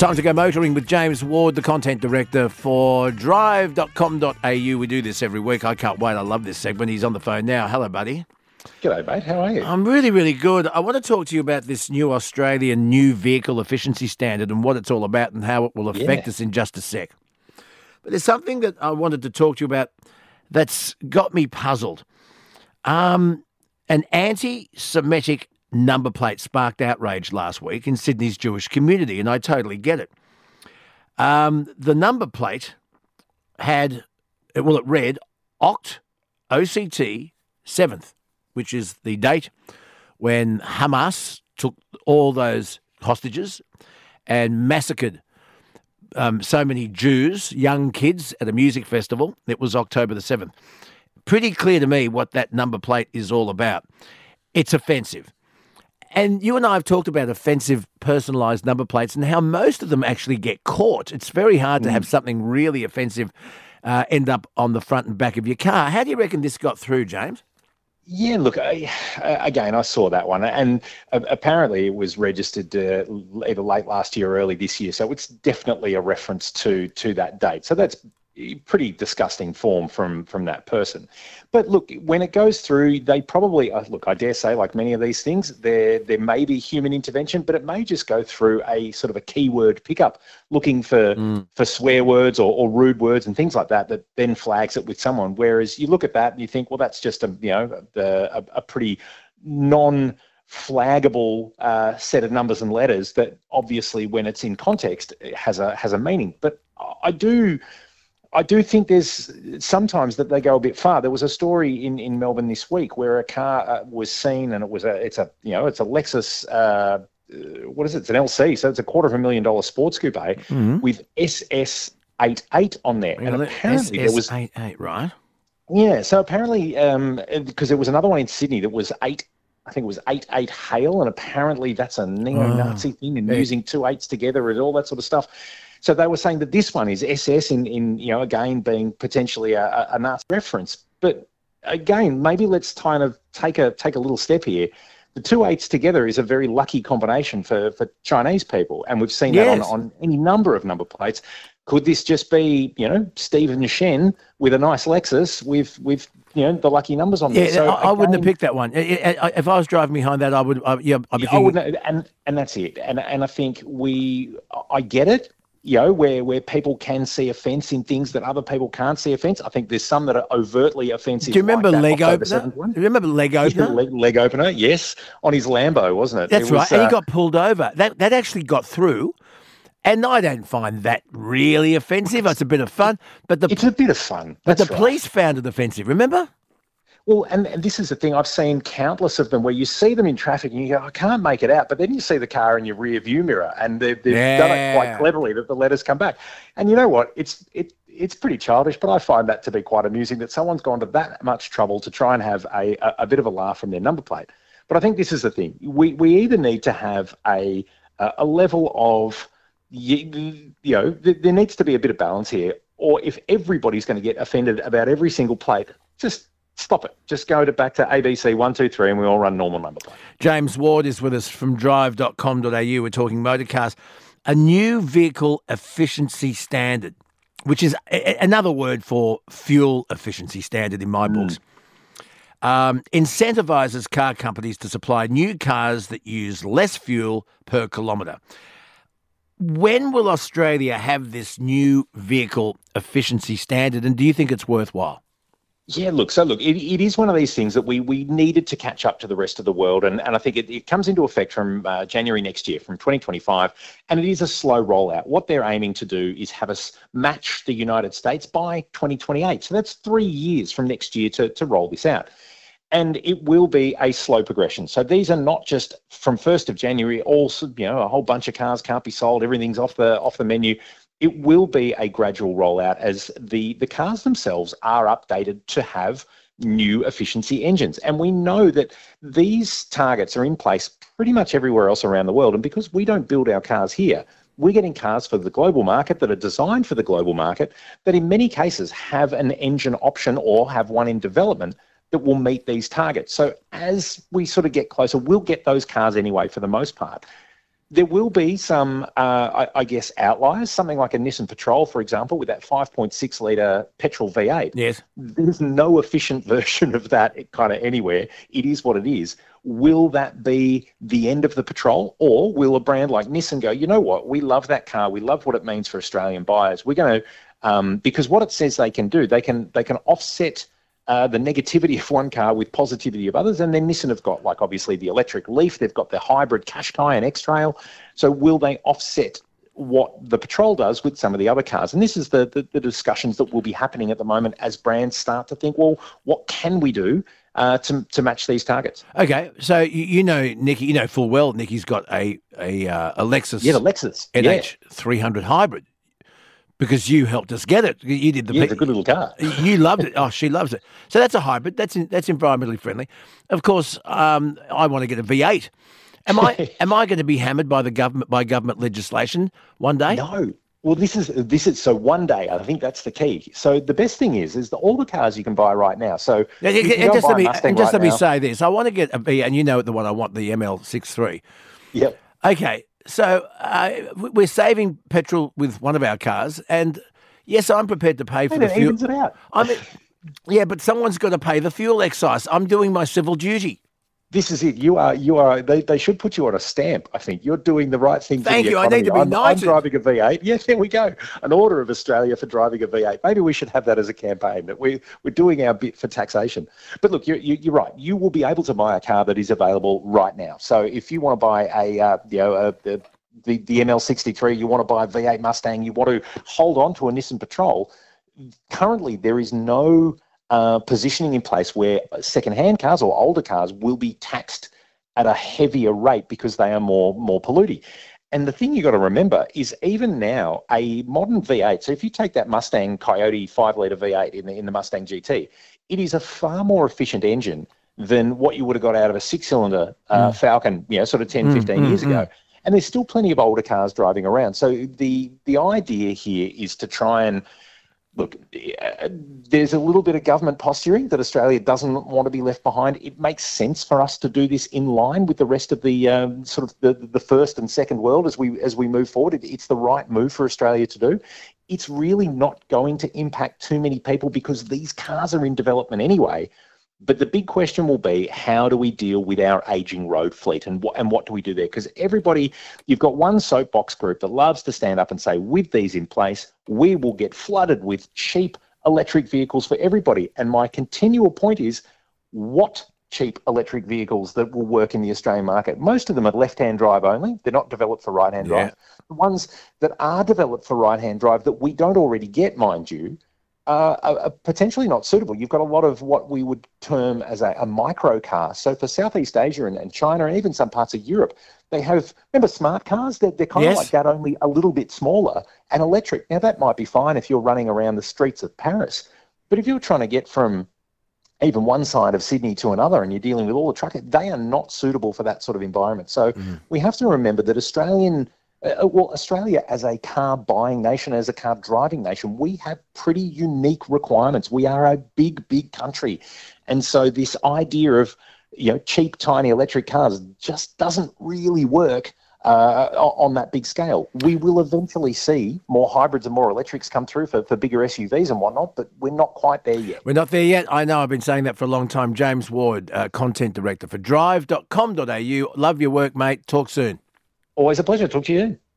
Time to go motoring with James Ward, the content director for drive.com.au. We do this every week. I can't wait. I love this segment. He's on the phone now. Hello, buddy. G'day, mate. How are you? I'm really, really good. I want to talk to you about this new Australian new vehicle efficiency standard and what it's all about and how it will affect Yeah. us in just a sec. But there's something that I wanted to talk to you about that's got me puzzled. Um, an anti Semitic number plate sparked outrage last week in Sydney's Jewish community, and I totally get it. Um, the number plate had, well, it read Oct OCT 7th, which is the date when Hamas took all those hostages and massacred um, so many Jews, young kids, at a music festival. It was October the 7th. Pretty clear to me what that number plate is all about. It's offensive. And you and I have talked about offensive personalised number plates and how most of them actually get caught. It's very hard to have something really offensive uh, end up on the front and back of your car. How do you reckon this got through, James? Yeah, look, I, again, I saw that one, and apparently it was registered uh, either late last year or early this year. So it's definitely a reference to to that date. So that's pretty disgusting form from from that person. But look, when it goes through, they probably uh, look. I dare say, like many of these things, there there may be human intervention, but it may just go through a sort of a keyword pickup, looking for for swear words or, or rude words and things like that, that then flags it with someone. Whereas you look at that and you think, well, that's just a you know the, a, a pretty non flaggable uh, set of numbers and letters that obviously when it's in context it has a has a meaning but i do I do think there's sometimes that they go a bit far. There was a story in, in Melbourne this week where a car uh, was seen, and it was a it's a you know it's a Lexus. Uh, uh, what is it? It's an LC, so it's a quarter of a million dollar sports coupe with SS88 on there, and apparently there was SS88, right? yeah. So apparently, um, because there was another one in Sydney that was eight. I think it was eight eight hail, and apparently that's a neo-Nazi thing, and Yeah. using two eights together and all that sort of stuff. So they were saying that this one is SS in, in you know again being potentially a, a, Nazi reference. But again, maybe let's kind of take a take a little step here. The two eights together is a very lucky combination for, for Chinese people, and we've seen that on, on any number of number plates. Could this just be, you know, Stephen Shen with a nice Lexus with with you know the lucky numbers on Yeah, there? So I, I wouldn't have picked that one. I- I- If I was driving behind that, I would. I, yeah, I'd be I thinking, wouldn't, and and that's it. And and I think we, I get it. You know, where where people can see offence in things that other people can't see offence. I think there's some that are overtly offensive. Do you remember like leg opener? Do you remember leg Yeah, opener? leg, leg opener, yes, on his Lambo, wasn't it? That's It was, right. and uh, he got pulled over. That that actually got through. And I don't find that really offensive. It's a bit of fun, but the It's a bit of fun. but the right. police found it offensive. Remember? Well, and, and this is the thing. I've seen countless of them where you see them in traffic and you go, I can't make it out. But then you see the car in your rear view mirror and they've, they've done it quite cleverly that the letters come back. And you know what? It's it it's pretty childish, but I find that to be quite amusing that someone's gone to that much trouble to try and have a, a, a bit of a laugh from their number plate. But I think this is the thing. We, we either need to have a, a a level of, you, you know, th- there needs to be a bit of balance here. Or if everybody's going to get offended about every single plate, just stop it. Just go to back to ABC one two three, and we all run normal number plate. James Ward is with us from drive.com.au. We're talking motor cars. A new vehicle efficiency standard, which is a- another word for fuel efficiency standard in my books, um, incentivizes car companies to supply new cars that use less fuel per kilometre. When will Australia have this new vehicle efficiency standard, and do you think it's worthwhile? Yeah, look, so look, it, it is one of these things that we we needed to catch up to the rest of the world, and, and I think it, it comes into effect from uh, January next year, from 2025, and it is a slow rollout. What they're aiming to do is have us match the United States by 2028. So that's three years from next year to, to roll this out. And it will be a slow progression. So these are not just from 1st of January, all you know, a whole bunch of cars can't be sold, everything's off the off the menu it will be a gradual rollout as the, the cars themselves are updated to have new efficiency engines. And we know that these targets are in place pretty much everywhere else around the world. And because we don't build our cars here, we're getting cars for the global market that are designed for the global market that in many cases have an engine option or have one in development that will meet these targets. So as we sort of get closer, we'll get those cars anyway for the most part. There will be some, uh, I, I, guess, outliers. Something like a Nissan Patrol, for example, with that 5.6 litre petrol V8. Yes. There's no efficient version of that kind of anywhere. It is what it is. Will that be the end of the Patrol, or will a brand like Nissan go, you know what, we love that car, we love what it means for Australian buyers. We're going to, um, because what it says they can do, they can they can offset uh, the negativity of one car with positivity of others. And then Nissan have got, like, obviously the electric Leaf, they've got the hybrid Qashqai and X Trail. So will they offset what the Patrol does with some of the other cars? And this is the, the, the discussions that will be happening at the moment as brands start to think, well, what can we do? Uh, to, to match these targets. Okay, so you, you know Nicky, you know full well Nicky's got a a, uh, a Lexus, yeah, the Lexus NH yeah. 300 hybrid because you helped us get it. You did the. Yeah, it's a good little car. you loved it. Oh, she loves it. So that's a hybrid. That's in, that's environmentally friendly. Of course, um, I want to get a V8. Am I am I going to be hammered by the government by government legislation one day? No. Well, this is this is so one day. I think that's the key. So the best thing is is that all the cars you can buy right now. So and, and just let me and just right let me say this. I want to get a V, and you know the one I want, the ML63. Yep. Okay. So uh, we're saving petrol with one of our cars, and yes, I'm prepared to pay for and the fuel. Evens it out. I mean, yeah, but someone's got to pay the fuel excise. I'm doing my civil duty this is it. You are, you are. They, they should put you on a stamp. I think you're doing the right thing. Thank you. Economy. I need to be I'm, knighted. I'm driving a V8. Yes, there we go. An order of Australia for driving a V8. Maybe we should have that as a campaign. That we we're doing our bit for taxation. But look, you're, you, are right. You will be able to buy a car that is available right now. So if you want to buy a, uh, you know, a, a, the the ML63, you want to buy a V8 Mustang, you want to hold on to a Nissan Patrol. Currently, there is no uh, positioning in place where second-hand cars or older cars will be taxed at a heavier rate because they are more more polluting. And the thing you've got to remember is even now a modern V8. So if you take that Mustang Coyote five liter V8 in the in the Mustang GT, it is a far more efficient engine than what you would have got out of a six cylinder uh, mm. Falcon, you know, sort of 10, mm, 15 mm, years ago. Mm. And there's still plenty of older cars driving around. So the the idea here is to try and look, uh, there's a little bit of government posturing that Australia doesn't want to be left behind. It makes sense for us to do this in line with the rest of the um, sort of the, the first and second world as we as we move forward. It, it's the right move for Australia to do. It's really not going to impact too many people because these cars are in development anyway. But the big question will be how do we deal with our aging road fleet and what, and what do we do there? Because everybody, you've got one soapbox group that loves to stand up and say, with these in place, we will get flooded with cheap electric vehicles for everybody. And my continual point is, what cheap electric vehicles that will work in the Australian market? Most of them are left hand drive only, they're not developed for right hand yeah. drive. The ones that are developed for right hand drive that we don't already get, mind you, uh, are, potentially not suitable. You've got a lot of what we would term as a, a micro car. So for Southeast Asia and, and, China and even some parts of Europe, they have, remember smart cars? They're, they're kind yes. of like that, only a little bit smaller and electric. Now, that might be fine if you're running around the streets of Paris. But if you're trying to get from even one side of Sydney to another and you're dealing with all the traffic, they are not suitable for that sort of environment. So mm. we have to remember that Australian uh, well, Australia, as a car buying nation, as a car driving nation, we have pretty unique requirements. We are a big, big country. And so, this idea of you know, cheap, tiny electric cars just doesn't really work uh, on that big scale. We will eventually see more hybrids and more electrics come through for, for bigger SUVs and whatnot, but we're not quite there yet. We're not there yet. I know I've been saying that for a long time. James Ward, uh, Content Director for drive.com.au. Love your work, mate. Talk soon. Always a pleasure. to Talk to you.